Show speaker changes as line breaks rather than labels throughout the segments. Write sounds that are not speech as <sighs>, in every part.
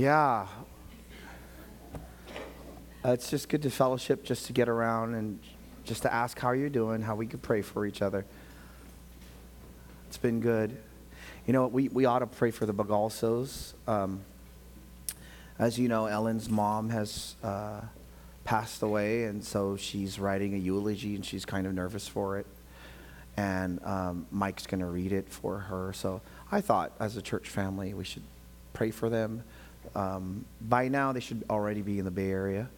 Yeah. Uh, it's just good to fellowship, just to get around and just to ask how you're doing, how we could pray for each other. It's been good. You know, we, we ought to pray for the Bagalsos. Um, as you know, Ellen's mom has uh, passed away, and so she's writing a eulogy, and she's kind of nervous for it. And um, Mike's going to read it for her. So I thought, as a church family, we should pray for them. Um, by now, they should already be in the Bay Area.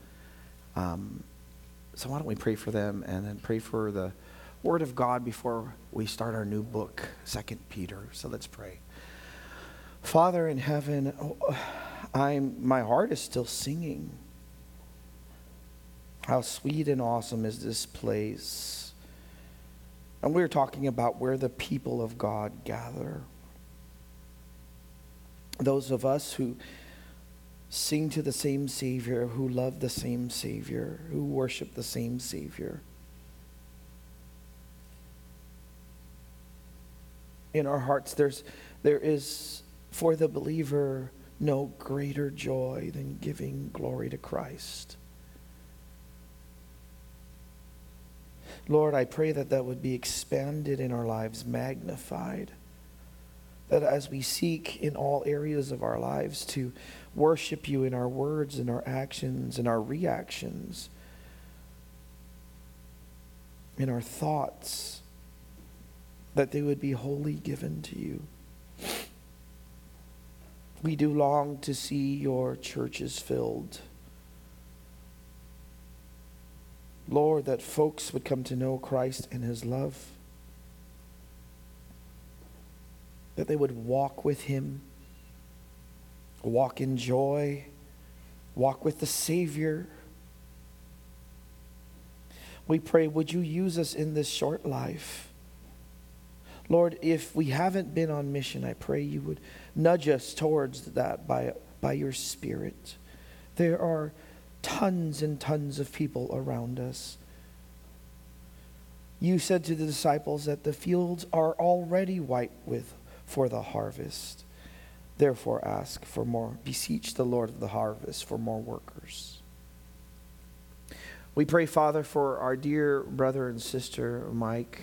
Um, so why don't we pray for them and then pray for the Word of God before we start our new book, Second Peter. So let's pray. Father in heaven, oh, <sighs> I'm my heart is still singing. How sweet and awesome is this place. And we're talking about where the people of God gather. Those of us who sing to the same Savior, who love the same Savior, who worship the same Savior. In our hearts, there's, there is for the believer no greater joy than giving glory to Christ. Lord, I pray that that would be expanded in our lives, magnified. That as we seek in all areas of our lives to worship you in our words and our actions and our reactions, in our thoughts, that they would be wholly given to you. We do long to see your churches filled. Lord, that folks would come to know Christ and his love, that they would walk with him walk in joy, walk with the Savior. We pray, would you use us in this short life? Lord, if we haven't been on mission, I pray you would nudge us towards that by, by your Spirit. There are tons and tons of people around us. You said to the disciples that the fields are already white with for the harvest. Therefore, ask for more, beseech the Lord of the harvest for more workers. We pray, Father, for our dear brother and sister, Mike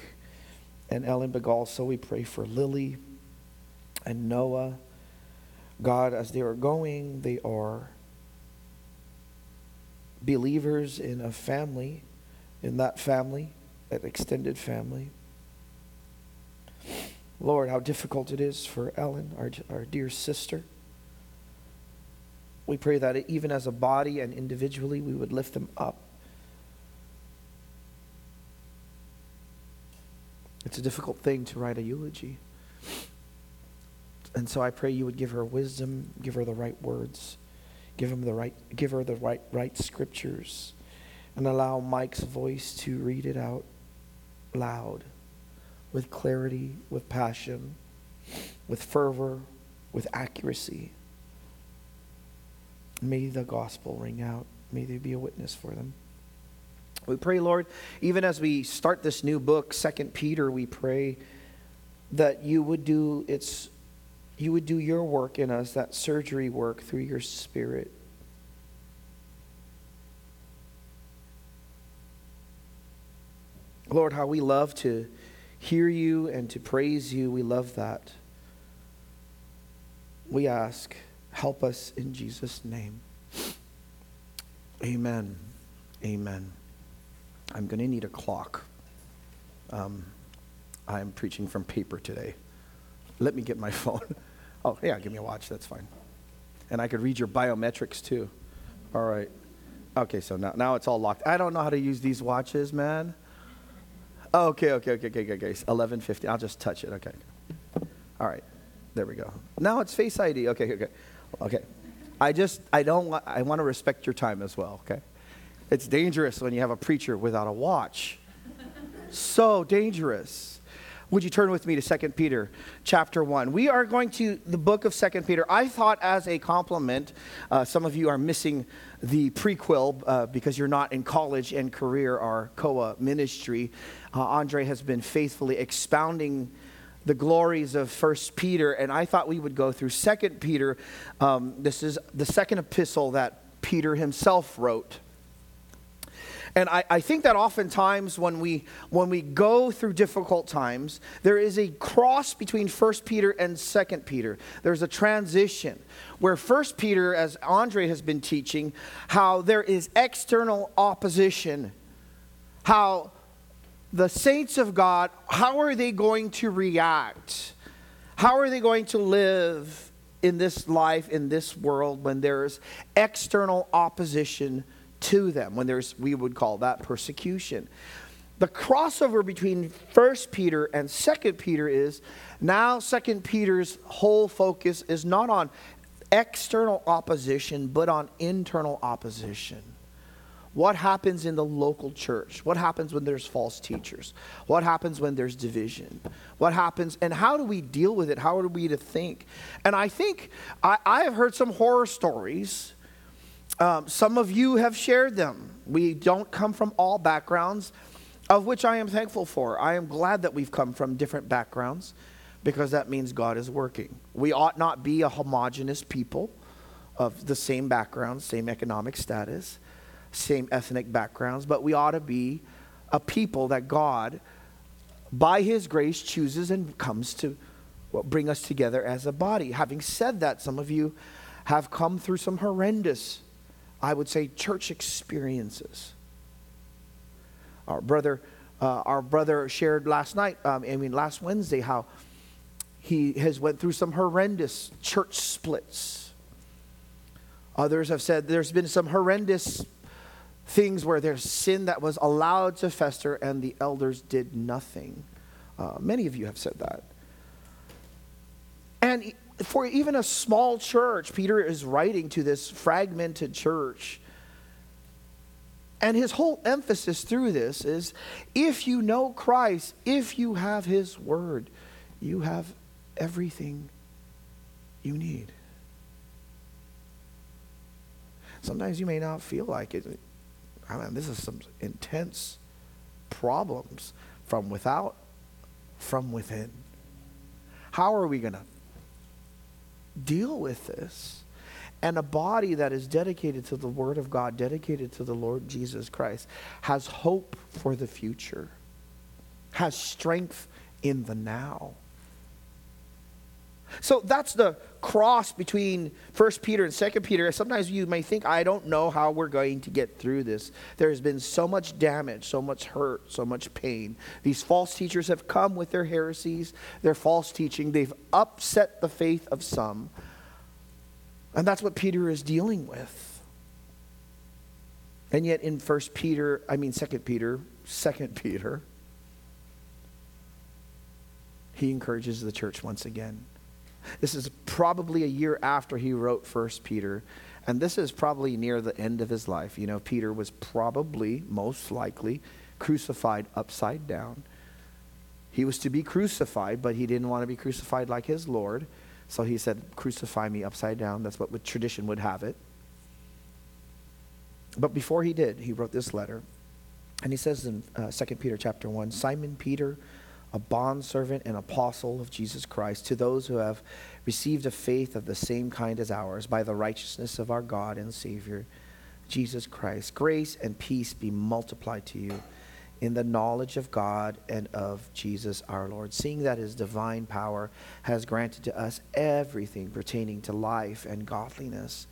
and Ellen Begal. So we pray for Lily and Noah. God, as they are going, they are believers in a family, in that family, that extended family. Lord, how difficult it is for Ellen, our, our dear sister. We pray that even as a body and individually, we would lift them up. It's a difficult thing to write a eulogy. And so I pray you would give her wisdom, give her the right words, give him the right give her the right right scriptures, and allow Mike's voice to read it out loud with clarity, with passion, with fervor, with accuracy. May the gospel ring out. May they be a witness for them. We pray, Lord, even as we start this new book, Second Peter, we pray that you would do its you would do your work in us, that surgery work through your spirit. Lord, how we love to hear you and to praise you. We love that. We ask, help us in Jesus' name. Amen. Amen. I'm going to need a clock. Um, I'm preaching from paper today. Let me get my <laughs> phone. oh, yeah, give me a watch. That's fine. And I could read your biometrics too. All right. Okay, so now, now it's all locked. I don't know how to use these watches, man. Oh, okay, okay, okay, okay, okay, okay. 1150. I'll just touch it. Okay. All right. There we go. Now it's Face ID. Okay, okay. Okay. I just, I don't want, I want to respect your time as well, okay? It's dangerous when you have a preacher without a watch. so dangerous. Would you turn with me to 2 Peter chapter 1? We are going to the book of 2 Peter. I thought, as a compliment, uh, some of you are missing the prequel uh, because you're not in college and career, our COA ministry. Uh, Andre has been faithfully expounding the glories of First Peter, and I thought we would go through Second Peter. Um, this is the second epistle that Peter himself wrote. And I, I, think that oftentimes when we when we go through difficult times, there is a cross between First Peter and Second Peter. There's a transition where First Peter, as Andre has been teaching, how there is external opposition, how the saints of God, how are they going to react? How are they going to live in this life, in this world, when there's external opposition to them, when there's, we would call that persecution? The crossover between 1 Peter and 2 Peter is now 2 Peter's whole focus is not on external opposition, but on internal opposition. What happens in the local church? What happens when there's false teachers? What happens when there's division? What happens, and how do we deal with it? How are we to think? And I think I, I have heard some horror stories. Um, some of you have shared them. We don't come from all backgrounds, of which I am thankful for. I am glad that we've come from different backgrounds because that means God is working. We ought not be a homogenous people of the same background, same economic status same ethnic backgrounds, but we ought to be a people that God, by His grace, chooses and comes to bring us together as a body. Having said that, some of you have come through some horrendous, I would say, church experiences. Our brother, uh, our brother shared last night, um, I mean last Wednesday, how he has went through some horrendous church splits. Others have said there's been some horrendous things where there's sin that was allowed to fester and the elders did nothing. Uh, many of you have said that. And for even a small church, Peter is writing to this fragmented church. And his whole emphasis through this is if you know Christ, if you have his word, you have everything you need. Sometimes you may not feel like it. I mean, this is some intense problems from without, from within. How are we going to deal with this? And a body that is dedicated to the Word of God, dedicated to the Lord Jesus Christ, has hope for the future, has strength in the now. So that's the cross between 1 Peter and 2 Peter. Sometimes you may think, I don't know how we're going to get through this. There has been so much damage, so much hurt, so much pain. These false teachers have come with their heresies, their false teaching. They've upset the faith of some. And that's what Peter is dealing with. And yet in 1 Peter, I mean 2 Peter, 2 Peter, he encourages the church once again. This is probably a year after he wrote First Peter, and this is probably near the end of his life. You know, Peter was probably, most likely, crucified upside down. He was to be crucified, but he didn't want to be crucified like his Lord. So he said, Crucify me upside down. That's what tradition would have it. But before he did, he wrote this letter. And he says in uh, 2 Peter chapter 1 Simon Peter, a bondservant and apostle of Jesus Christ, to those who have received a faith of the same kind as ours by the righteousness of our God and Savior, Jesus Christ. Grace and peace be multiplied to you in the knowledge of God and of Jesus our Lord, seeing that his divine power has granted to us everything pertaining to life and godliness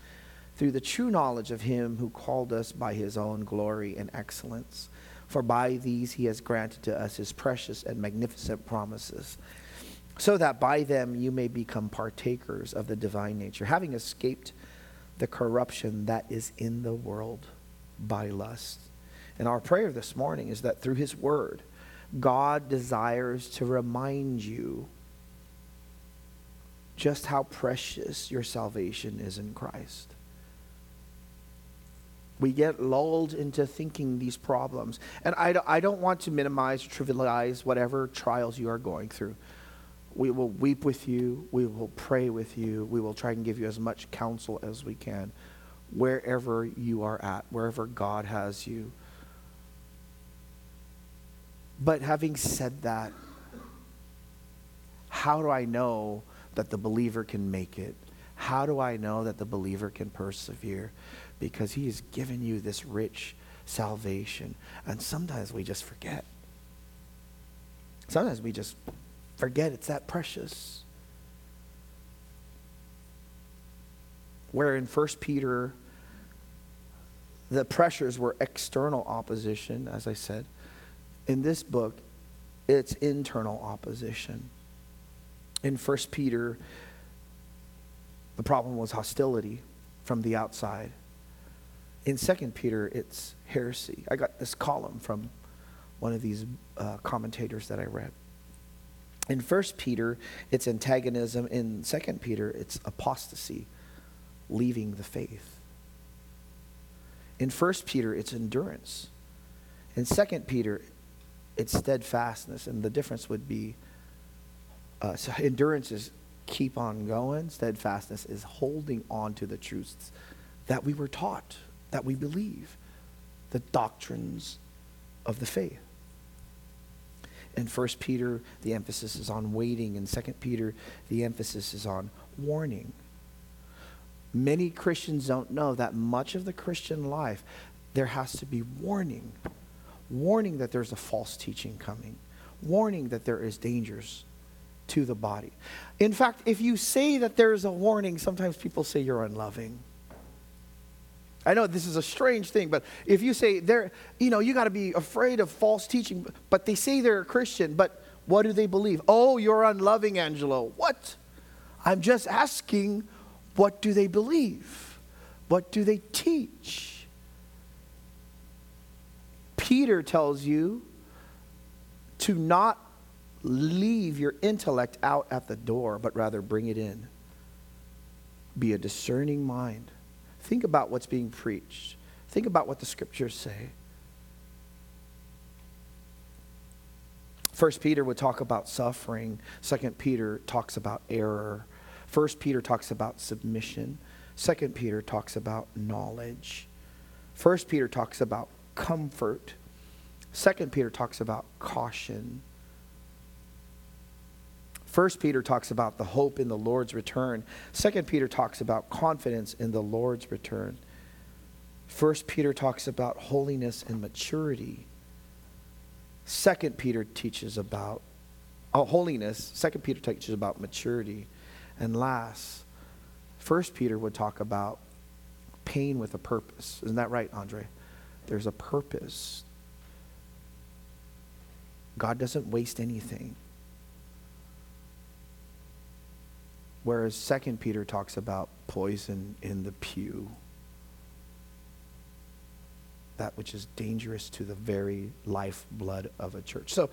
through the true knowledge of him who called us by his own glory and excellence for by these he has granted to us his precious and magnificent promises, so that by them you may become partakers of the divine nature, having escaped the corruption that is in the world by lust. And our prayer this morning is that through his word, God desires to remind you just how precious your salvation is in Christ we get lulled into thinking these problems. And I, I don't want to minimize, or trivialize whatever trials you are going through. We will weep with you. We will pray with you. We will try and give you as much counsel as we can wherever you are at, wherever God has you. But having said that, How do I know that the believer can make it? How do I know that the believer can persevere? Because he has given you this rich salvation. And sometimes we just forget. Sometimes we just forget it's that precious. Where in 1 Peter, the pressures were external opposition, as I said. In this book, it's internal opposition. In 1 Peter, the problem was hostility from the outside. In 2 Peter, it's heresy. I got this column from one of these uh, commentators that I read. In 1 Peter, it's antagonism. In 2 Peter, it's apostasy, leaving the faith. In 1 Peter, it's endurance. In 2 Peter, it's steadfastness. And the difference would be uh, so endurance is keep on going, steadfastness is holding on to the truths that we were taught, that we believe, the doctrines of the faith. In 1 Peter, the emphasis is on waiting. In 2 Peter, the emphasis is on warning. Many Christians don't know that much of the Christian life, there has to be warning. Warning that there's a false teaching coming. Warning that there is dangers to the body. In fact, if you say that there's a warning, sometimes people say you're unloving. I know this is a strange thing, but if you say they're, you know, you got to be afraid of false teaching, but they say they're a Christian, but what do they believe? Oh, you're unloving, Angelo. What? I'm just asking, what do they believe? What do they teach? Peter tells you to not leave your intellect out at the door, but rather bring it in. Be a discerning mind. Think about what's being preached. Think about what the scriptures say. First Peter would talk about suffering. Second Peter talks about error. First Peter talks about submission. Second Peter talks about knowledge. First Peter talks about comfort. Second Peter talks about caution. First Peter talks about the hope in the Lord's return. Second Peter talks about confidence in the Lord's return. First Peter talks about holiness and maturity. Second Peter teaches about oh, holiness. Second Peter teaches about maturity. And last, First Peter would talk about pain with a purpose. Isn't that right, Andre? There's a purpose. God doesn't waste anything. Whereas Second Peter talks about poison in the pew, that which is dangerous to the very lifeblood of a church. So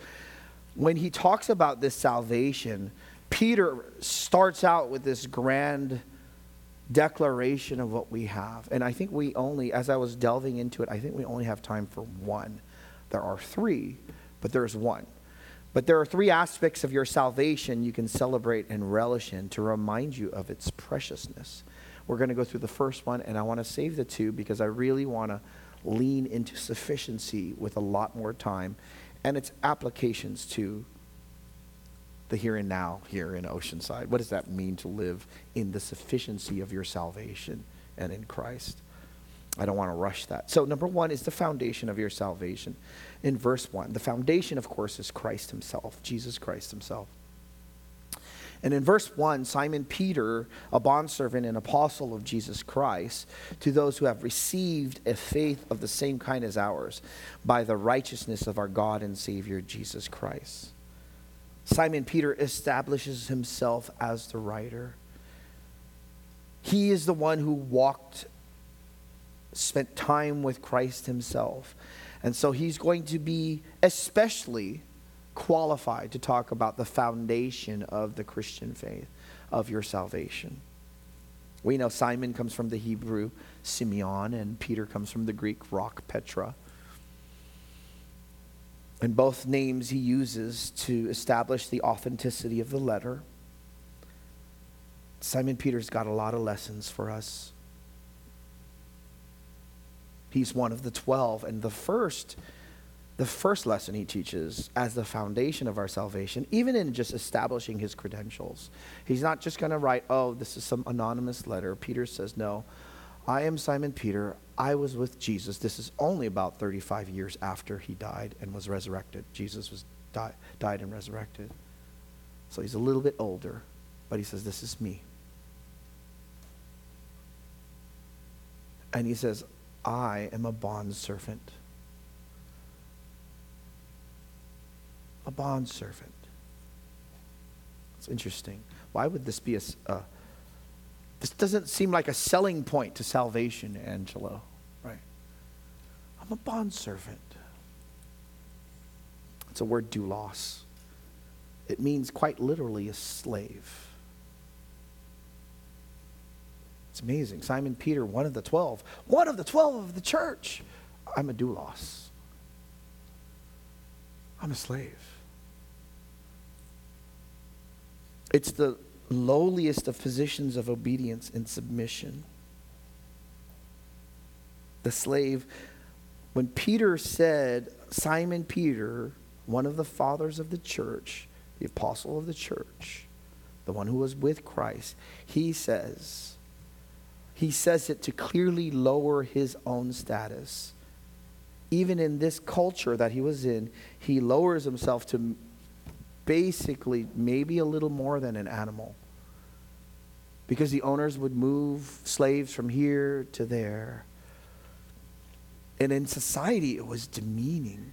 when he talks about this salvation, Peter starts out with this grand declaration of what we have. And I think we only, as I was delving into it, I think we only have time for one. There are three, but there's one. But there are three aspects of your salvation you can celebrate and relish in to remind you of its preciousness. We're going to go through the first one, and I want to save the two because I really want to lean into sufficiency with a lot more time and its applications to the here and now here in Oceanside. What does that mean to live in the sufficiency of your salvation and in Christ? I don't want to rush that. So, number one is the foundation of your salvation in verse 1. The foundation, of course, is Christ himself, Jesus Christ himself. And in verse 1, Simon Peter, a bondservant and apostle of Jesus Christ, to those who have received a faith of the same kind as ours, by the righteousness of our God and Savior Jesus Christ. Simon Peter establishes himself as the writer. He is the one who walked, spent time with Christ himself. And so he's going to be especially qualified to talk about the foundation of the Christian faith, of your salvation. We know Simon comes from the Hebrew Simeon, and Peter comes from the Greek rock Petra. And both names he uses to establish the authenticity of the letter. Simon Peter's got a lot of lessons for us. He's one of the 12. And the first the first lesson he teaches as the foundation of our salvation, even in just establishing his credentials. He's not just going to write, oh, this is some anonymous letter. Peter says, no, I am Simon Peter. I was with Jesus. This is only about 35 years after he died and was resurrected. Jesus was died, died and resurrected. So he's a little bit older, but he says, this is me. And he says, I am a bond servant. a bond servant. It's interesting. Why would this be a, this doesn't seem like a selling point to salvation, Angelo, right? I'm a bond servant. It's a word doulos. It means quite literally a slave. It's amazing. Simon Peter, one of the twelve, one of the twelve of the church. I'm a doulos. I'm a slave. It's the lowliest of positions of obedience and submission. The slave, when Peter said, Simon Peter, one of the fathers of the church, the apostle of the church, the one who was with Christ, he says, he says it to clearly lower his own status. Even in this culture that he was in, he lowers himself to basically maybe a little more than an animal. Because the owners would move slaves from here to there. And in society, it was demeaning.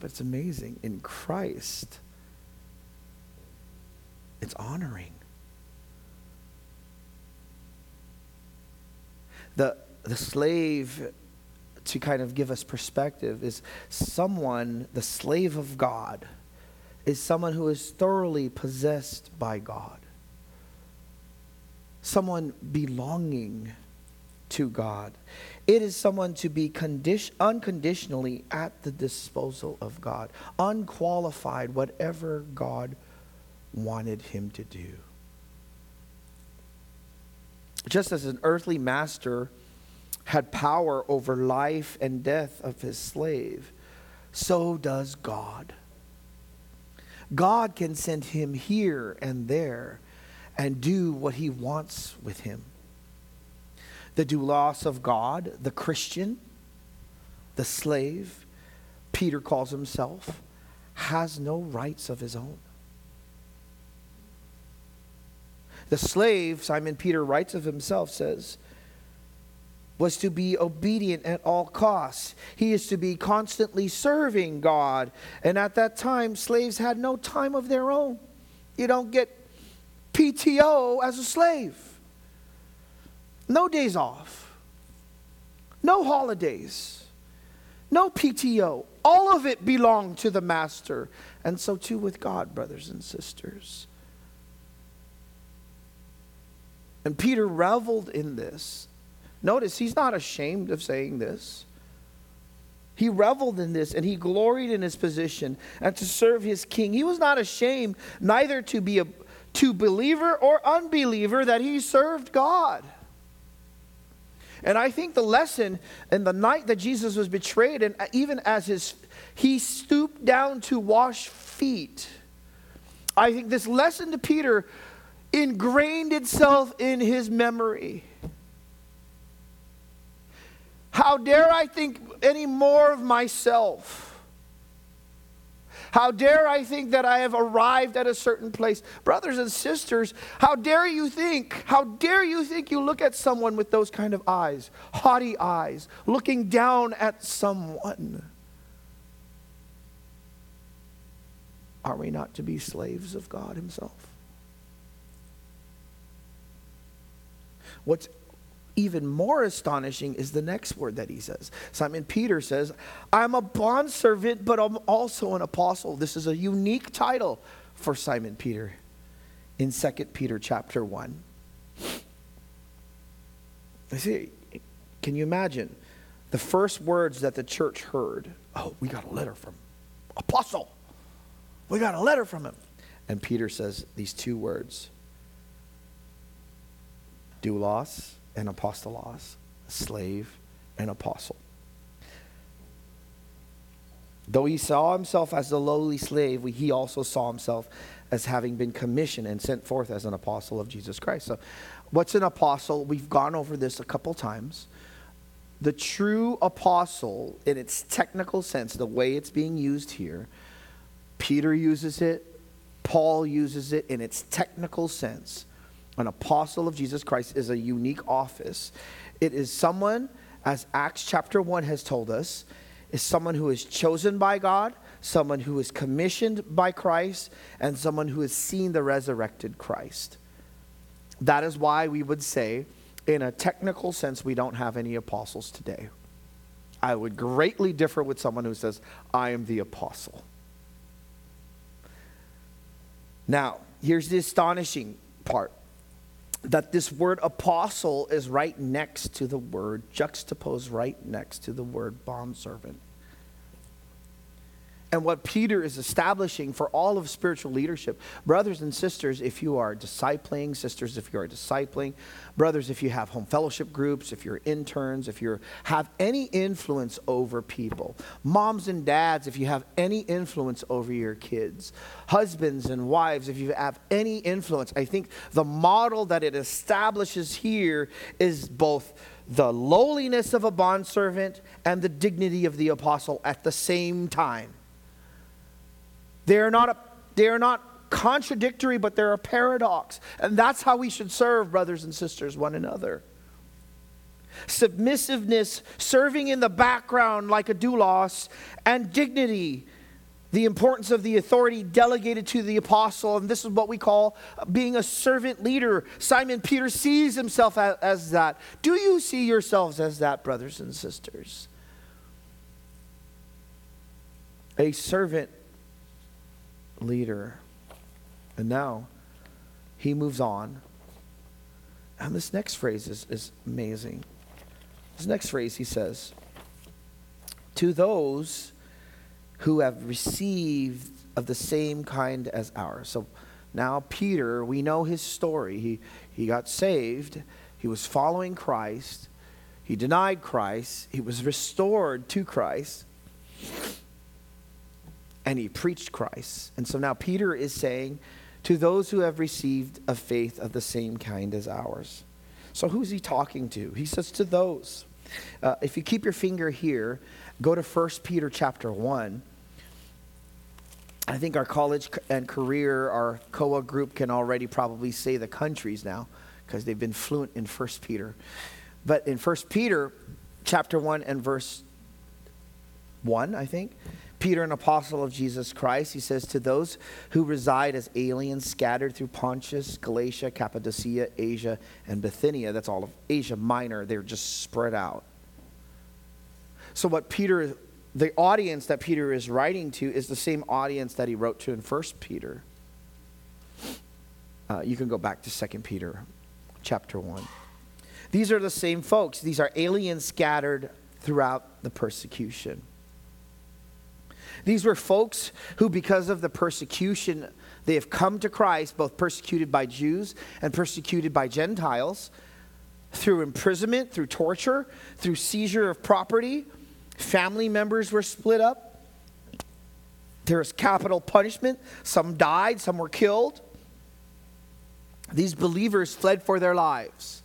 But it's amazing. In Christ, it's honoring. The, the slave to kind of give us perspective is someone, the slave of God, is someone who is thoroughly possessed by God. Someone belonging to God. It is someone to be condition, unconditionally at the disposal of God, unqualified, whatever God wanted him to do. Just as an earthly master had power over life and death of his slave, so does God. God can send him here and there and do what he wants with him. The doulos of God, the Christian, the slave, Peter calls himself, has no rights of his own. The slave, Simon Peter writes of himself, says, was to be obedient at all costs. He is to be constantly serving God. And at that time, slaves had no time of their own. You don't get PTO as a slave, no days off, no holidays, no PTO. All of it belonged to the master. And so too with God, brothers and sisters. And Peter reveled in this Notice he's not ashamed of saying this. He reveled in this and he gloried in his position and to serve his king. He was not ashamed neither to be a to believer or unbeliever that he served God. And I think the lesson in the night that Jesus was betrayed and even as his he stooped down to wash feet. I think this lesson to Peter ingrained itself in his memory. How dare I think any more of myself? How dare I think that I have arrived at a certain place? Brothers and sisters, how dare you think, how dare you think you look at someone with those kind of eyes, haughty eyes, looking down at someone? Are we not to be slaves of God Himself? What's even more astonishing is the next word that he says. Simon Peter says, I'm a bondservant, but I'm also an apostle. This is a unique title for Simon Peter in 2 Peter chapter 1. I see, can you imagine the first words that the church heard? Oh, we got a letter from apostle. We got a letter from him. And Peter says these two words doulos and apostolos, slave and apostle. Though he saw himself as a lowly slave, he also saw himself as having been commissioned and sent forth as an apostle of Jesus Christ. So, what's an apostle? We've gone over this a couple times. The true apostle, in its technical sense, the way it's being used here, Peter uses it, Paul uses it in its technical sense. An apostle of Jesus Christ is a unique office. It is someone, as Acts chapter 1 has told us, is someone who is chosen by God, someone who is commissioned by Christ, and someone who has seen the resurrected Christ. That is why we would say, in a technical sense, we don't have any apostles today. I would greatly differ with someone who says, I am the apostle. Now, here's the astonishing part that this word apostle is right next to the word, juxtaposed right next to the word bondservant. And what Peter is establishing for all of spiritual leadership, brothers and sisters, if you are discipling, sisters, if you are discipling, brothers, if you have home fellowship groups, if you're interns, if you have any influence over people, moms and dads, if you have any influence over your kids, husbands and wives, if you have any influence, I think the model that it establishes here is both the lowliness of a bondservant and the dignity of the apostle at the same time. They are not, a, they are not contradictory, but they're a paradox. And that's how we should serve, brothers and sisters, one another. Submissiveness, serving in the background like a doulos, and dignity, the importance of the authority delegated to the apostle. And this is what we call being a servant leader. Simon Peter sees himself as, as that. Do you see yourselves as that, brothers and sisters? A servant leader. And now he moves on. And this next phrase is, is amazing. This next phrase he says, To those who have received of the same kind as ours. So now Peter, we know his story. He, he got saved, he was following Christ, he denied Christ, he was restored to Christ and he preached Christ. And so now Peter is saying, to those who have received a faith of the same kind as ours. So who's he talking to? He says, to those. Uh, if you keep your finger here, go to 1 Peter chapter 1. I think our college and career, our COA group can already probably say the countries now because they've been fluent in 1 Peter. But in 1 Peter chapter 1 and verse 1, I think, Peter, an apostle of Jesus Christ, he says, To those who reside as aliens scattered through Pontus, Galatia, Cappadocia, Asia, and Bithynia, that's all of Asia Minor, they're just spread out. So, what Peter, the audience that Peter is writing to is the same audience that he wrote to in 1 Peter. Uh, you can go back to 2 Peter chapter 1. These are the same folks. These are aliens scattered throughout the persecution. These were folks who, because of the persecution, they have come to Christ, both persecuted by Jews and persecuted by Gentiles, through imprisonment, through torture, through seizure of property. Family members were split up. There was capital punishment. Some died, some were killed. These believers fled for their lives.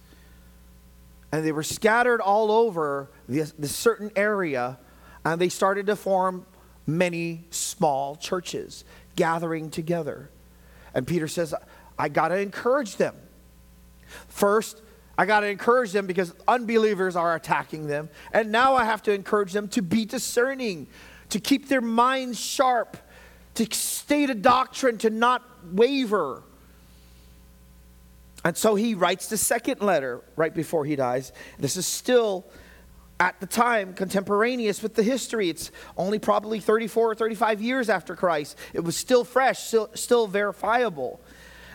And they were scattered all over this, certain area, and they started to form many small churches gathering together. And Peter says, I got to encourage them. First, I got to encourage them because unbelievers are attacking them. And now I have to encourage them to be discerning, to keep their minds sharp, to state a doctrine, to not waver. And so he writes the second letter right before he dies. This is still at the time contemporaneous with the history. It's only probably 34 or 35 years after Christ. It was still fresh, still, still verifiable.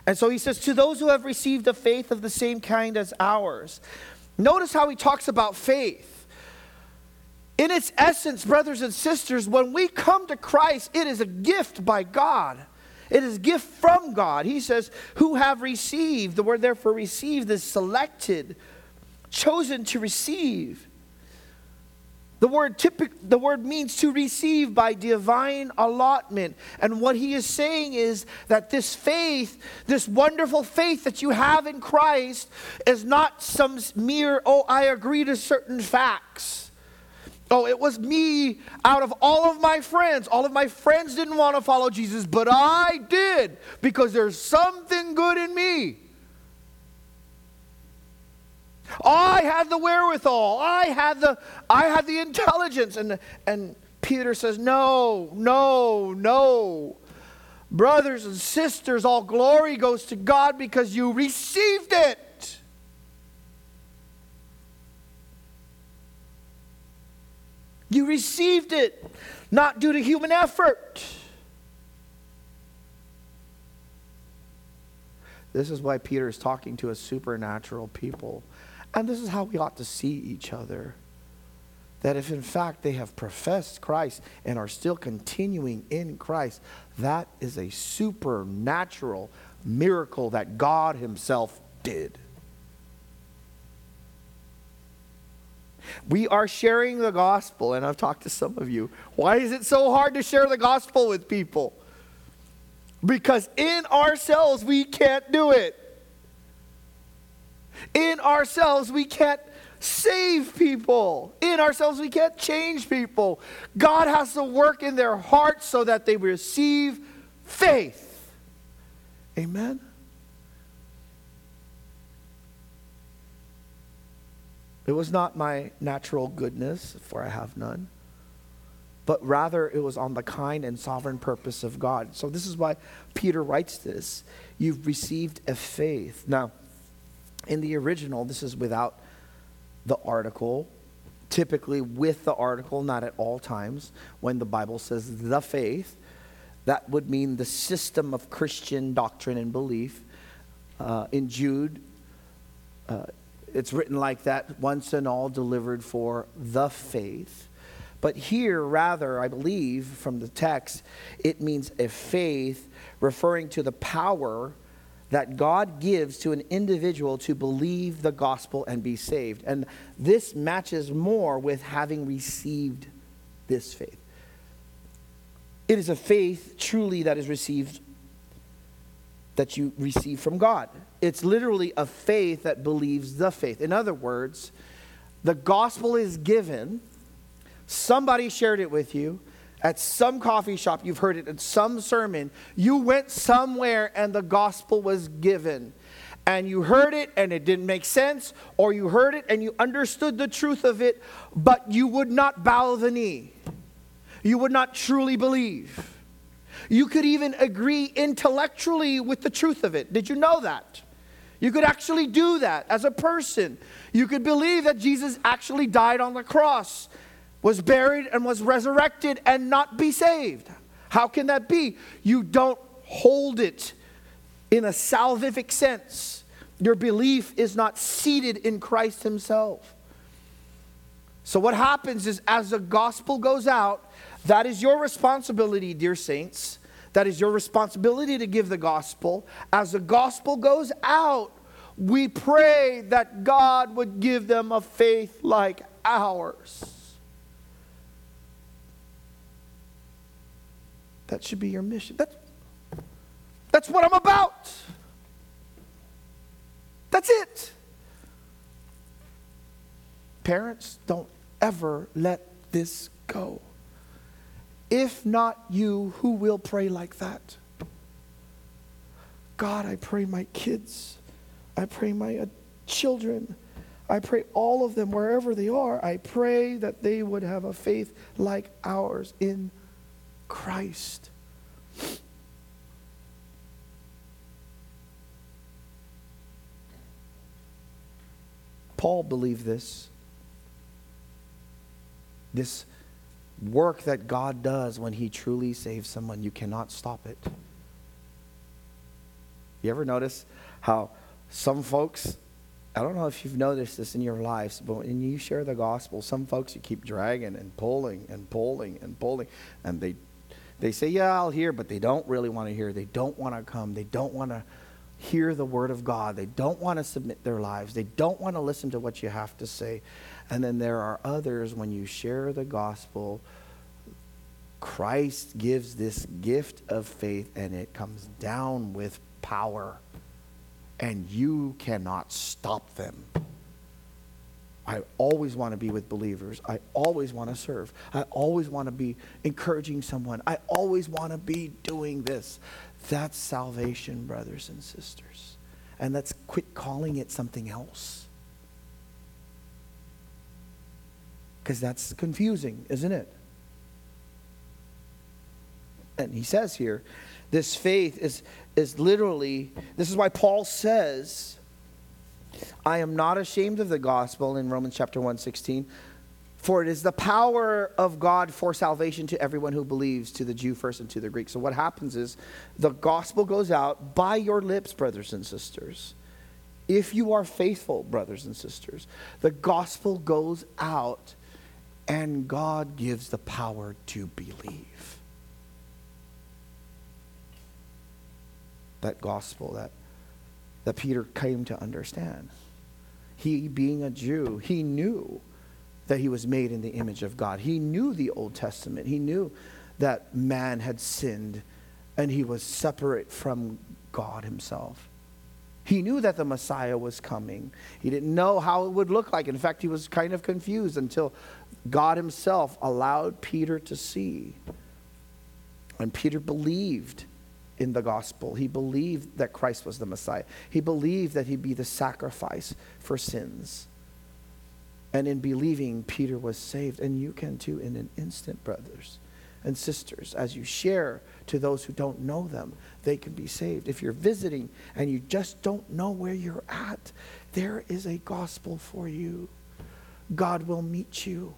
And so he says, To those who have received a faith of the same kind as ours. Notice how he talks about faith. In its essence, brothers and sisters, when we come to Christ, it is a gift by God. It is a gift from God. He says, Who have received. The word therefore received is selected, chosen to receive. The word typic, the word means to receive by divine allotment. And what he is saying is that this faith, this wonderful faith that you have in Christ, is not some mere, oh, I agree to certain facts. Oh, it was me out of all of my friends. All of my friends didn't want to follow Jesus, but I did because there's something good in me. I had the wherewithal. I had the I had the intelligence. And and Peter says, No, no, no. Brothers and sisters, all glory goes to God because you received it. You received it, not due to human effort. This is why Peter is talking to a supernatural people. And this is how we ought to see each other. That if in fact they have professed Christ and are still continuing in Christ, that is a supernatural miracle that God Himself did. We are sharing the gospel, and I've talked to some of you. Why is it so hard to share the gospel with people? Because in ourselves, we can't do it. In ourselves, we can't save people. In ourselves, we can't change people. God has to work in their hearts so that they receive faith. Amen? It was not my natural goodness, for I have none, but rather it was on the kind and sovereign purpose of God. So, this is why Peter writes this. You've received a faith. Now, in the original, this is without the article, typically with the article, not at all times. When the Bible says the faith, that would mean the system of Christian doctrine and belief. Uh, in Jude, uh, it's written like that once and all delivered for the faith. But here, rather, I believe from the text, it means a faith referring to the power that God gives to an individual to believe the gospel and be saved. And this matches more with having received this faith. It is a faith truly that is received, that you receive from God. It's literally a faith that believes the faith. In other words, the gospel is given, somebody shared it with you, at some coffee shop, you've heard it in some sermon. You went somewhere and the gospel was given. And you heard it and it didn't make sense, or you heard it and you understood the truth of it, but you would not bow the knee. You would not truly believe. You could even agree intellectually with the truth of it. Did you know that? You could actually do that as a person. You could believe that Jesus actually died on the cross was buried and was resurrected and not be saved. How can that be? You don't hold it in a salvific sense. Your belief is not seated in Christ Himself. So, what happens is as the gospel goes out, that is your responsibility, dear saints. That is your responsibility to give the gospel. As the gospel goes out, we pray that God would give them a faith like ours. That should be your mission. That's, that's what I'm about. That's it. Parents, don't ever let this go. If not you, who will pray like that? God, I pray my kids, I pray my uh, children, I pray all of them, wherever they are, I pray that they would have a faith like ours in Christ. Paul believed this. This work that God does when he truly saves someone, you cannot stop it. You ever notice how some folks, I don't know if you've noticed this in your lives, but when you share the gospel, some folks you keep dragging and pulling and pulling and pulling, and they they say, Yeah, I'll hear, but they don't really want to hear. They don't want to come. They don't want to hear the word of God. They don't want to submit their lives. They don't want to listen to what you have to say. And then there are others, when you share the gospel, Christ gives this gift of faith and it comes down with power. And you cannot stop them. I always want to be with believers. I always want to serve. I always want to be encouraging someone. I always want to be doing this. That's salvation, brothers and sisters. And let's quit calling it something else. Because that's confusing, isn't it? And he says here, this faith is, is literally, this is why Paul says, I am not ashamed of the gospel in Romans chapter 1 16. For it is the power of God for salvation to everyone who believes, to the Jew first and to the Greek. So, what happens is the gospel goes out by your lips, brothers and sisters. If you are faithful, brothers and sisters, the gospel goes out and God gives the power to believe. That gospel that, that Peter came to understand. He, being a Jew, he knew that he was made in the image of God. He knew the Old Testament. He knew that man had sinned and he was separate from God himself. He knew that the Messiah was coming. He didn't know how it would look like. In fact, he was kind of confused until God himself allowed Peter to see. And Peter believed in the gospel. He believed that Christ was the Messiah. He believed that he'd be the sacrifice for sins. And in believing, Peter was saved. And you can too in an instant, brothers and sisters. As you share to those who don't know them, they can be saved. If you're visiting and you just don't know where you're at, there is a gospel for you. God will meet you.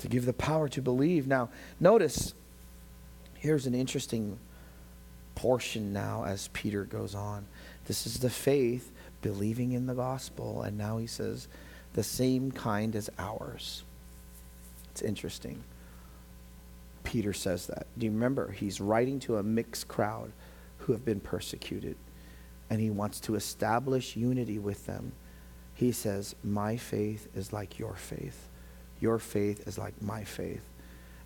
To give the power to believe. Now, notice, here's an interesting portion now as Peter goes on. This is the faith, believing in the gospel. And now he says, the same kind as ours. It's interesting. Peter says that. Do you remember? He's writing to a mixed crowd who have been persecuted, and he wants to establish unity with them. He says, My faith is like your faith. Your faith is like my faith.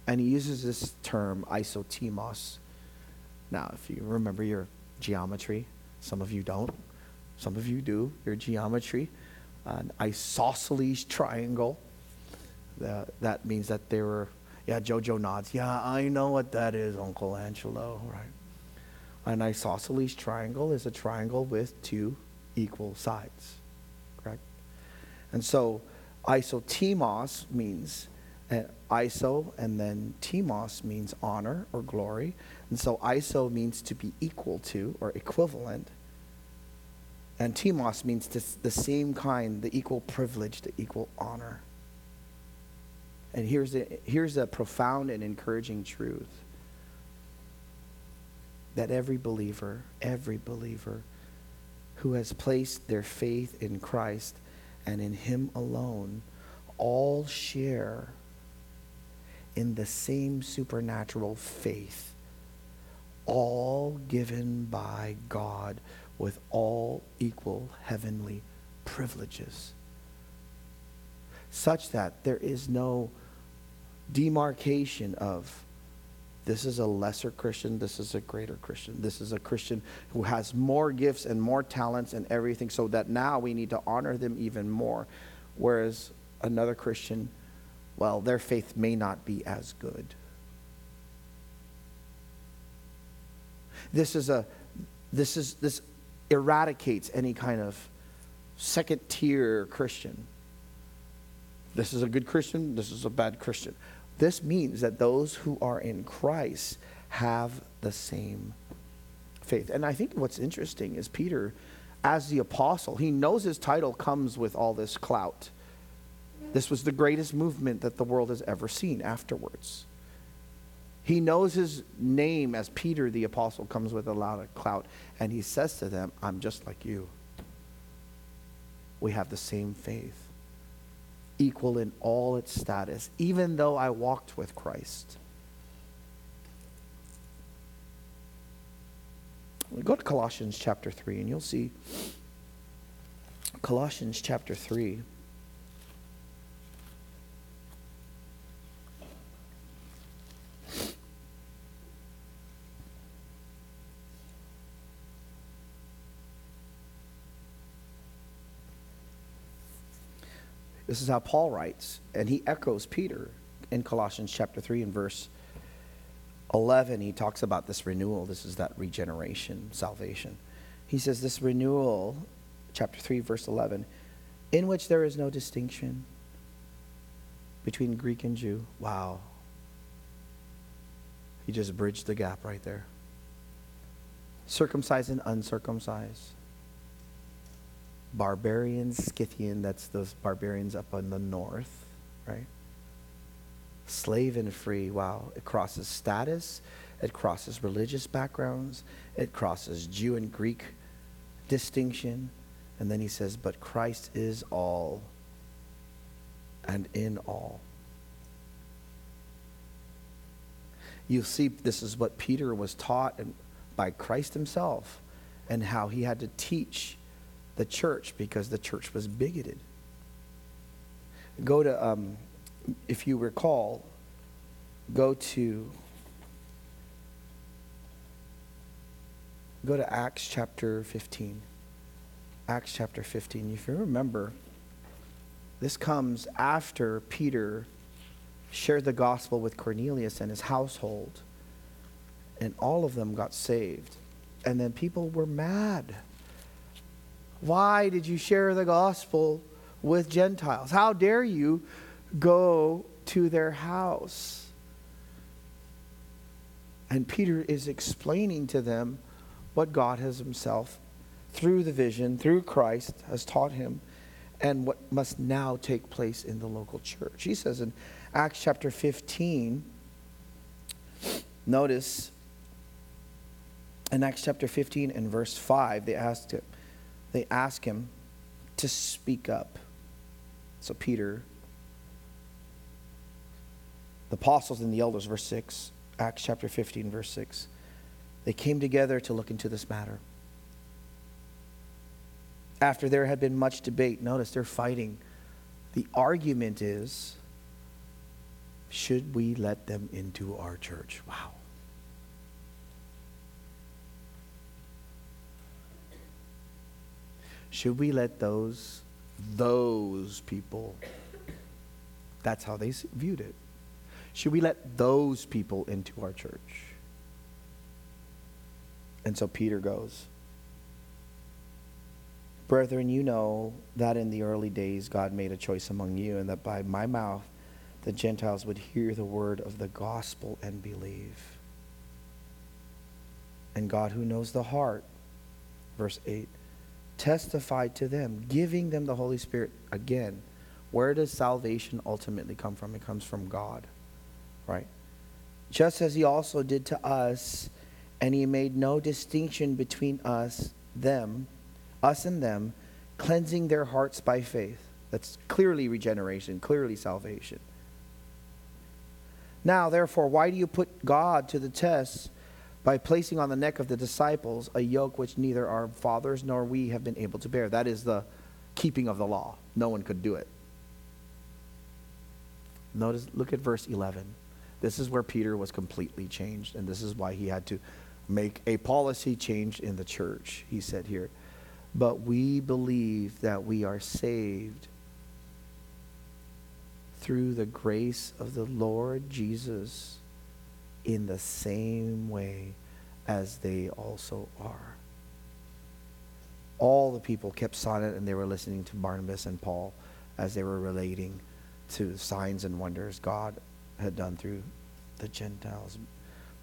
And he uses this term, isotimos. Now, if you remember your geometry, some of you don't. Some of you do. Your geometry. An isosceles triangle. Uh, that means that they were, yeah, Jojo nods. Yeah, I know what that is, Uncle Angelo, right? An isosceles triangle is a triangle with two equal sides, correct? And so isotimos means uh, iso and then timos means honor or glory. And so iso means to be equal to or equivalent. And timos means the same kind, the equal privilege, the equal honor. And here's a, here's a profound and encouraging truth that every believer, every believer who has placed their faith in Christ and in Him alone, all share in the same supernatural faith, all given by God with all equal heavenly privileges, such that there is no demarcation of this is a lesser Christian, this is a greater Christian. This is a Christian who has more gifts and more talents and everything, so that now we need to honor them even more. Whereas another Christian, well, their faith may not be as good. This is a this is this eradicates any kind of second tier Christian. This is a good Christian, this is a bad Christian. This means that those who are in Christ have the same faith. And I think what's interesting is Peter, as the apostle, he knows his title comes with all this clout. This was the greatest movement that the world has ever seen afterwards. He knows his name as Peter the apostle comes with a lot of clout, and he says to them, I'm just like you. We have the same faith, equal in all its status, even though I walked with Christ. Go to Colossians chapter 3, and you'll see Colossians chapter 3. This is how Paul writes, and he echoes Peter in Colossians chapter 3 and verse 11. He talks about this renewal. This is that regeneration, salvation. He says, This renewal, chapter 3, verse 11, in which there is no distinction between Greek and Jew. Wow. He just bridged the gap right there. Circumcised and uncircumcised barbarians, Scythian, that's those barbarians up in the north, right? Slave and free, wow. It crosses status, it crosses religious backgrounds, it crosses Jew and Greek distinction. And then he says, But Christ is all and in all. You see, this is what Peter was taught by Christ himself and how he had to teach the church because the church was bigoted. Go to, um, if you recall, go to go to Acts chapter 15. Acts chapter 15. If you remember, this comes after Peter shared the gospel with Cornelius and his household, and all of them got saved. And then people were mad why did you share the gospel with Gentiles? How dare you go to their house? And Peter is explaining to them what God has himself, through the vision, through Christ, has taught him, and what must now take place in the local church. He says in Acts chapter 15, notice in Acts chapter 15 and verse 5, they asked him, they ask him to speak up. So, Peter, the apostles and the elders, verse 6, Acts chapter 15, verse 6, they came together to look into this matter. After there had been much debate, notice they're fighting. The argument is should we let them into our church? Wow. Should we let those, those people, that's how they viewed it. Should we let those people into our church? And so Peter goes, Brethren, you know that in the early days God made a choice among you, and that by my mouth the Gentiles would hear the word of the gospel and believe. And God, who knows the heart, verse 8, testified to them, giving them the Holy Spirit again. Where does salvation ultimately come from? It comes from God, right? Just as He also did to us, and He made no distinction between us, them, us and them, cleansing their hearts by faith. That's clearly regeneration, clearly salvation. Now, therefore, why do you put God to the test? By placing on the neck of the disciples a yoke which neither our fathers nor we have been able to bear. That is the keeping of the law. No one could do it. Notice, look at verse 11. This is where Peter was completely changed, and this is why he had to make a policy change in the church. He said here, But we believe that we are saved through the grace of the Lord Jesus in the same way as they also are. All the people kept silent and they were listening to Barnabas and Paul as they were relating to signs and wonders God had done through the Gentiles.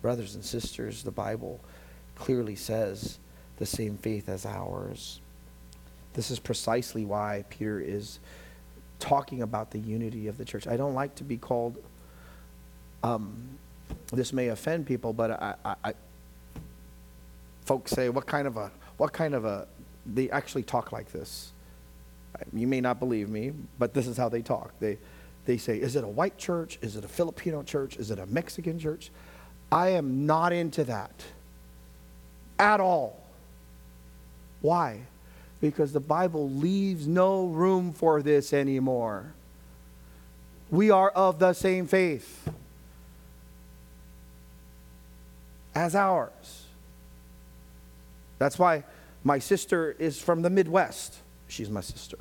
Brothers and sisters, the Bible clearly says the same faith as ours. This is precisely why Peter is talking about the unity of the church. I don't like to be called um, this may offend people, but I, I, I, folks say, what kind of a, what kind of a, they actually talk like this. You may not believe me, but this is how they talk. They, they say, is it a white church? Is it a Filipino church? Is it a Mexican church? I am not into that at all. Why? Because the Bible leaves no room for this anymore. We are of the same faith as ours. That's why my sister is from the Midwest. She's my sister.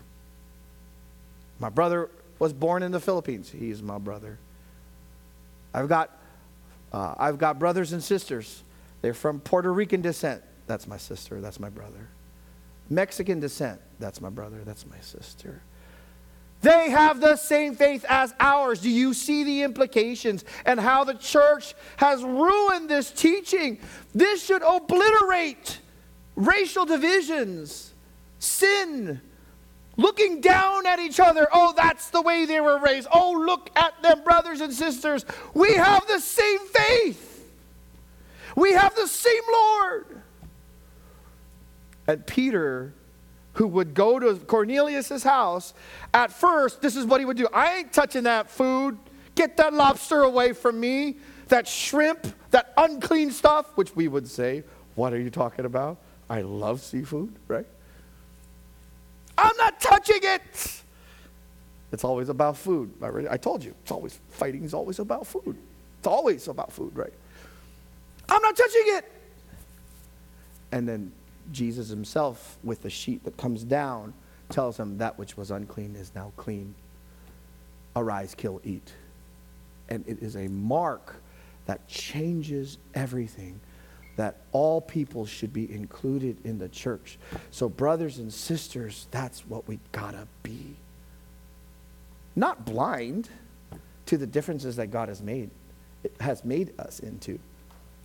My brother was born in the Philippines. He's my brother. I've got, uh, I've got brothers and sisters. They're from Puerto Rican descent. That's my sister. That's my brother. Mexican descent. That's my brother. That's my sister. They have the same faith as ours. Do you see the implications and how the church has ruined this teaching? This should obliterate racial divisions, sin, looking down at each other. Oh, that's the way they were raised. Oh, look at them, brothers and sisters. We have the same faith, we have the same Lord. And Peter who would go to Cornelius's house, at first, this is what he would do. I ain't touching that food. Get that lobster away from me. That shrimp, that unclean stuff, which we would say, What are you talking about? I love seafood, right? I'm not touching it. It's always about food. I told you, it's always fighting is always about food. It's always about food, right? I'm not touching it. And then Jesus himself, with the sheet that comes down, tells him that which was unclean is now clean. Arise, kill, eat. And it is a mark that changes everything that all people should be included in the church. So, brothers and sisters, that's what we gotta be. Not blind to the differences that God has made, it has made us into,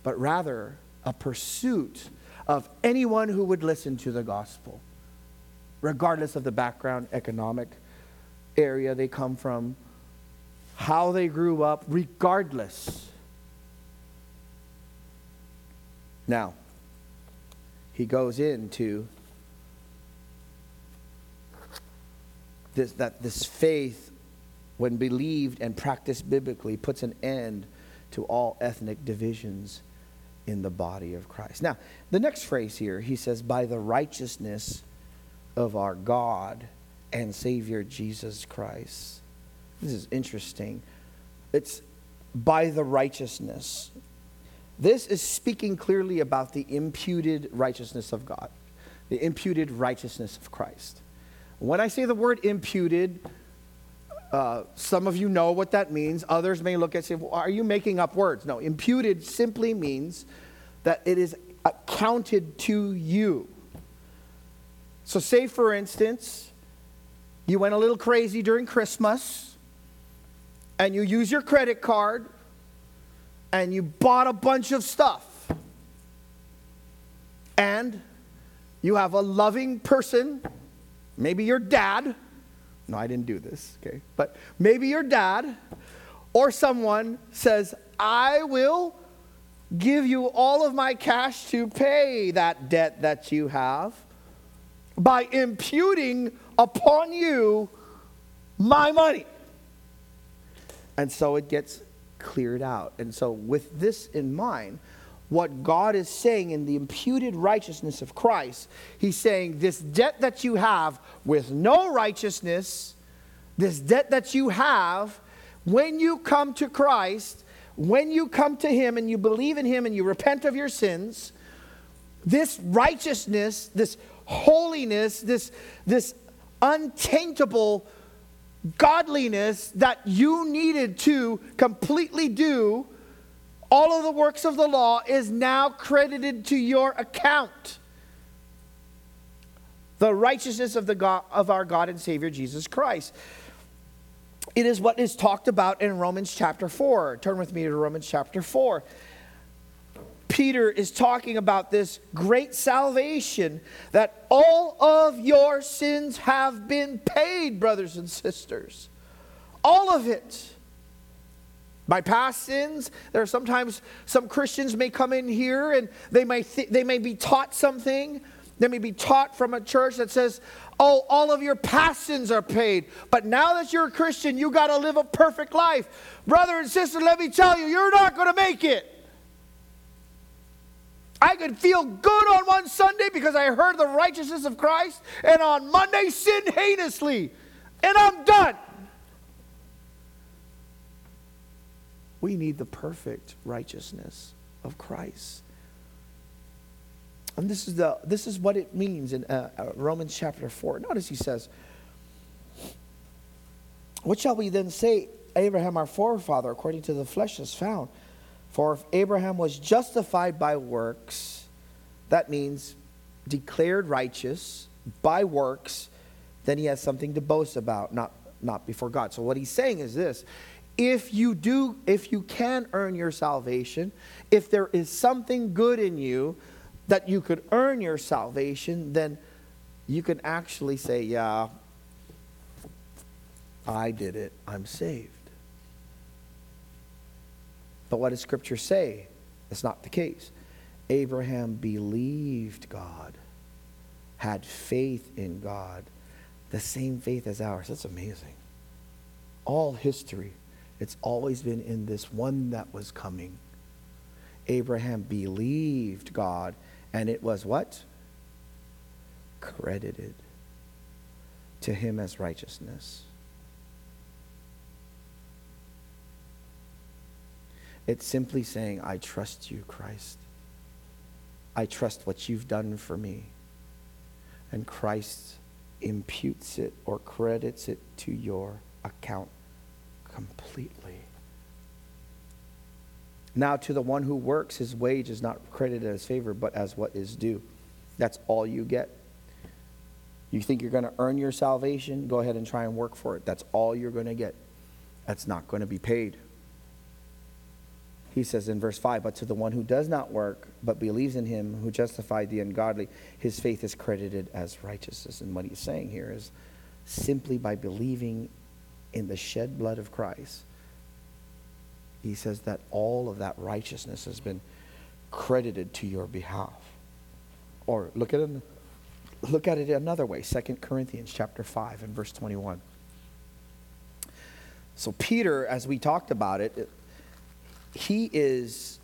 but rather a pursuit of anyone who would listen to the gospel, regardless of the background, economic area they come from, how they grew up, regardless. Now, he goes into this, that this faith, when believed and practiced biblically, puts an end to all ethnic divisions in the body of Christ. Now, the next phrase here, he says, by the righteousness of our God and Savior Jesus Christ. This is interesting. It's by the righteousness. This is speaking clearly about the imputed righteousness of God, the imputed righteousness of Christ. When I say the word imputed, uh, some of you know what that means. Others may look at and say, well, Are you making up words? No, imputed simply means that it is accounted to you. So, say for instance, you went a little crazy during Christmas and you use your credit card and you bought a bunch of stuff. And you have a loving person, maybe your dad, no, I didn't do this, okay? But maybe your dad or someone says, I will give you all of my cash to pay that debt that you have by imputing upon you my money. And so it gets cleared out. And so, with this in mind, what God is saying in the imputed righteousness of Christ, He's saying, This debt that you have with no righteousness, this debt that you have, when you come to Christ, when you come to Him and you believe in Him and you repent of your sins, this righteousness, this holiness, this, this untaintable godliness that you needed to completely do all of the works of the law is now credited to your account. The righteousness of, the God, of our God and Savior Jesus Christ. It is what is talked about in Romans chapter 4. Turn with me to Romans chapter 4. Peter is talking about this great salvation that all of your sins have been paid, brothers and sisters. All of it. My past sins, there are sometimes some Christians may come in here and they may, th- they may be taught something. They may be taught from a church that says, oh, all of your past sins are paid. But now that you're a Christian, you got to live a perfect life. Brother and sister, let me tell you, you're not going to make it. I could feel good on one Sunday because I heard the righteousness of Christ, and on Monday sin heinously, and I'm done. We need the perfect righteousness of Christ. And this is, the, this is what it means in uh, uh, Romans chapter 4. Notice he says, What shall we then say? Abraham, our forefather, according to the flesh, is found. For if Abraham was justified by works, that means declared righteous by works, then he has something to boast about, not, not before God. So what he's saying is this if you do, if you can earn your salvation, if there is something good in you that you could earn your salvation, then you can actually say, Yeah, I did it, I'm saved. But what does Scripture say? It's not the case. Abraham believed God, had faith in God, the same faith as ours. That's amazing. All history, it's always been in this one that was coming. Abraham believed God, and it was what? Credited to him as righteousness. It's simply saying, I trust you, Christ. I trust what you've done for me. And Christ imputes it or credits it to your account completely. Now, to the one who works, his wage is not credited as favor, but as what is due. That's all you get. You think you're going to earn your salvation? Go ahead and try and work for it. That's all you're going to get. That's not going to be paid he says in verse 5 But to the one who does not work, but believes in him who justified the ungodly, his faith is credited as righteousness. And what he's saying here is simply by believing in the shed blood of Christ, he says that all of that righteousness has been credited to your behalf. Or look at it, look at it another way 2 Corinthians chapter 5 and verse 21. So, Peter, as we talked about it, he is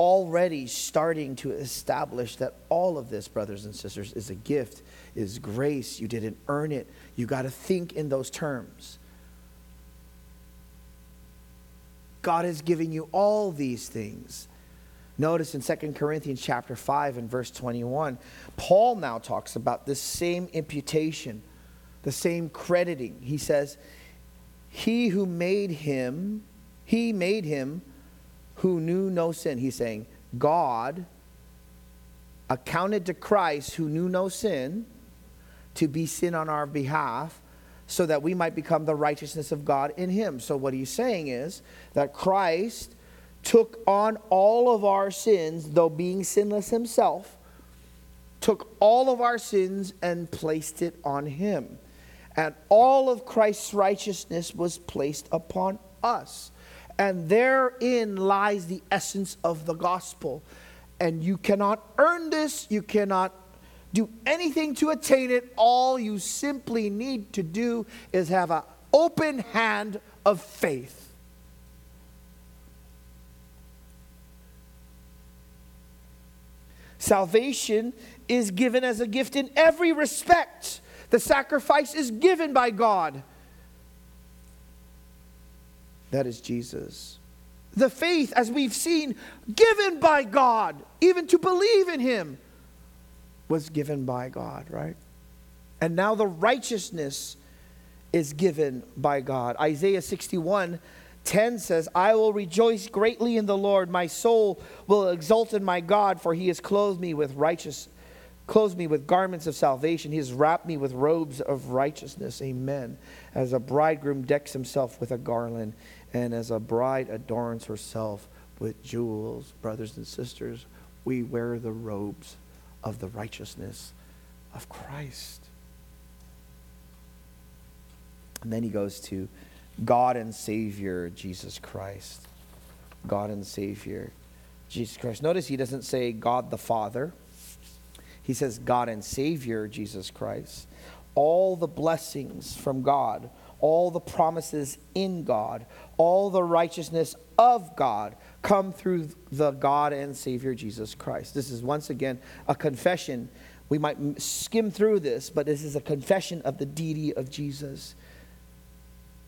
already starting to establish that all of this, brothers and sisters, is a gift, is grace. You didn't earn it. You got to think in those terms. God is giving you all these things. Notice in 2 Corinthians chapter 5 and verse 21, Paul now talks about this same imputation, the same crediting. He says, He who made him, he made him who knew no sin. He's saying, God accounted to Christ, who knew no sin, to be sin on our behalf so that we might become the righteousness of God in him. So, what he's saying is that Christ took on all of our sins, though being sinless himself, took all of our sins and placed it on him. And all of Christ's righteousness was placed upon us. And therein lies the essence of the gospel. And you cannot earn this, you cannot do anything to attain it. All you simply need to do is have an open hand of faith. Salvation is given as a gift in every respect. The sacrifice is given by God. That is Jesus. The faith, as we've seen, given by God, even to believe in Him, was given by God, right? And now the righteousness is given by God. Isaiah 61 10 says, I will rejoice greatly in the Lord. My soul will exult in my God, for he has clothed me with righteous, clothed me with garments of salvation. He has wrapped me with robes of righteousness. Amen. As a bridegroom decks himself with a garland and as a bride adorns herself with jewels, brothers and sisters, we wear the robes of the righteousness of Christ. And then he goes to God and Savior, Jesus Christ. God and Savior, Jesus Christ. Notice he doesn't say God the Father, he says God and Savior, Jesus Christ. All the blessings from God all the promises in God, all the righteousness of God come through the God and Savior Jesus Christ. This is once again a confession. We might skim through this, but this is a confession of the deity of Jesus.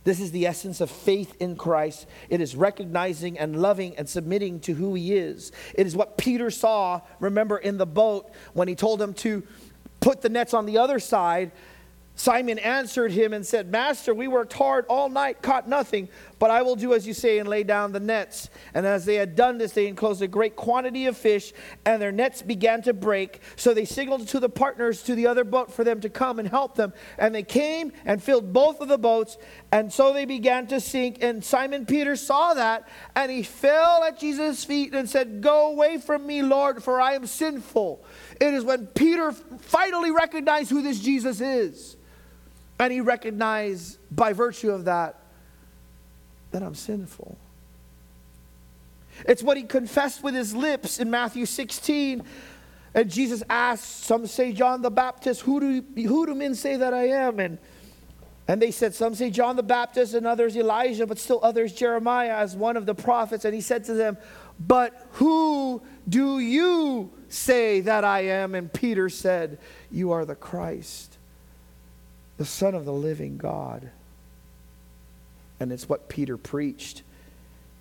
This is the essence of faith in Christ. It is recognizing and loving and submitting to who he is. It is what Peter saw, remember, in the boat when he told him to put the nets on the other side. Simon answered him and said, Master, we worked hard all night, caught nothing, but I will do as you say and lay down the nets. And as they had done this, they enclosed a great quantity of fish, and their nets began to break. So they signaled to the partners to the other boat for them to come and help them. And they came and filled both of the boats, and so they began to sink. And Simon Peter saw that, and he fell at Jesus' feet and said, Go away from me, Lord, for I am sinful. It is when Peter finally recognized who this Jesus is and he recognized by virtue of that that I'm sinful. It's what he confessed with his lips in Matthew 16. And Jesus asked, Some say John the Baptist, who do, who do men say that I am? And, and they said, Some say John the Baptist, and others Elijah, but still others Jeremiah as one of the prophets. And he said to them, But who do you say that I am? And Peter said, You are the Christ the Son of the living God. And it's what Peter preached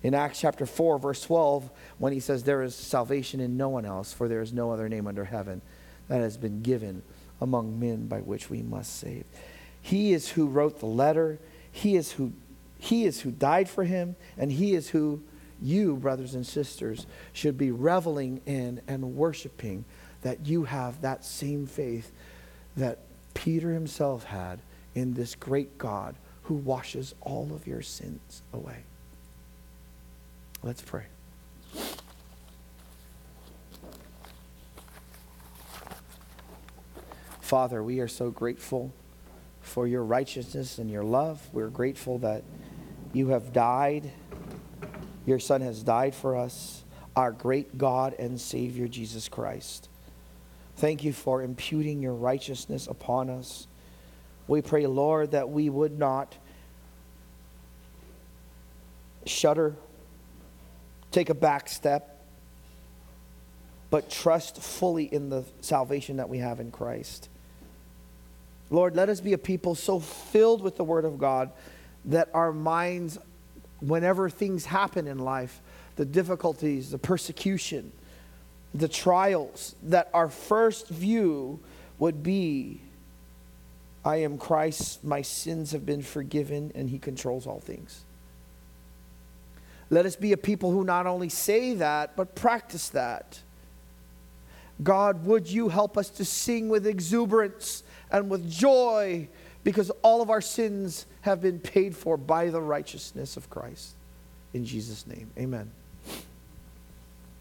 in Acts chapter 4, verse 12, when he says, There is salvation in no one else, for there is no other name under heaven that has been given among men by which we must save. He is who wrote the letter, he is who, he is who died for him, and he is who you, brothers and sisters, should be reveling in and worshiping that you have that same faith that Peter himself had in this great God who washes all of your sins away. Let's pray. Father, we are so grateful for your righteousness and your love. We're grateful that you have died. Your Son has died for us, our great God and Savior, Jesus Christ. Thank you for imputing your righteousness upon us. We pray, Lord, that we would not shudder, take a back step, but trust fully in the salvation that we have in Christ. Lord, let us be a people so filled with the Word of God that our minds, whenever things happen in life, the difficulties, the persecution, the trials, that our first view would be I am Christ, my sins have been forgiven, and He controls all things. Let us be a people who not only say that, but practice that. God, would you help us to sing with exuberance and with joy because all of our sins have been paid for by the righteousness of Christ. In Jesus' name, amen.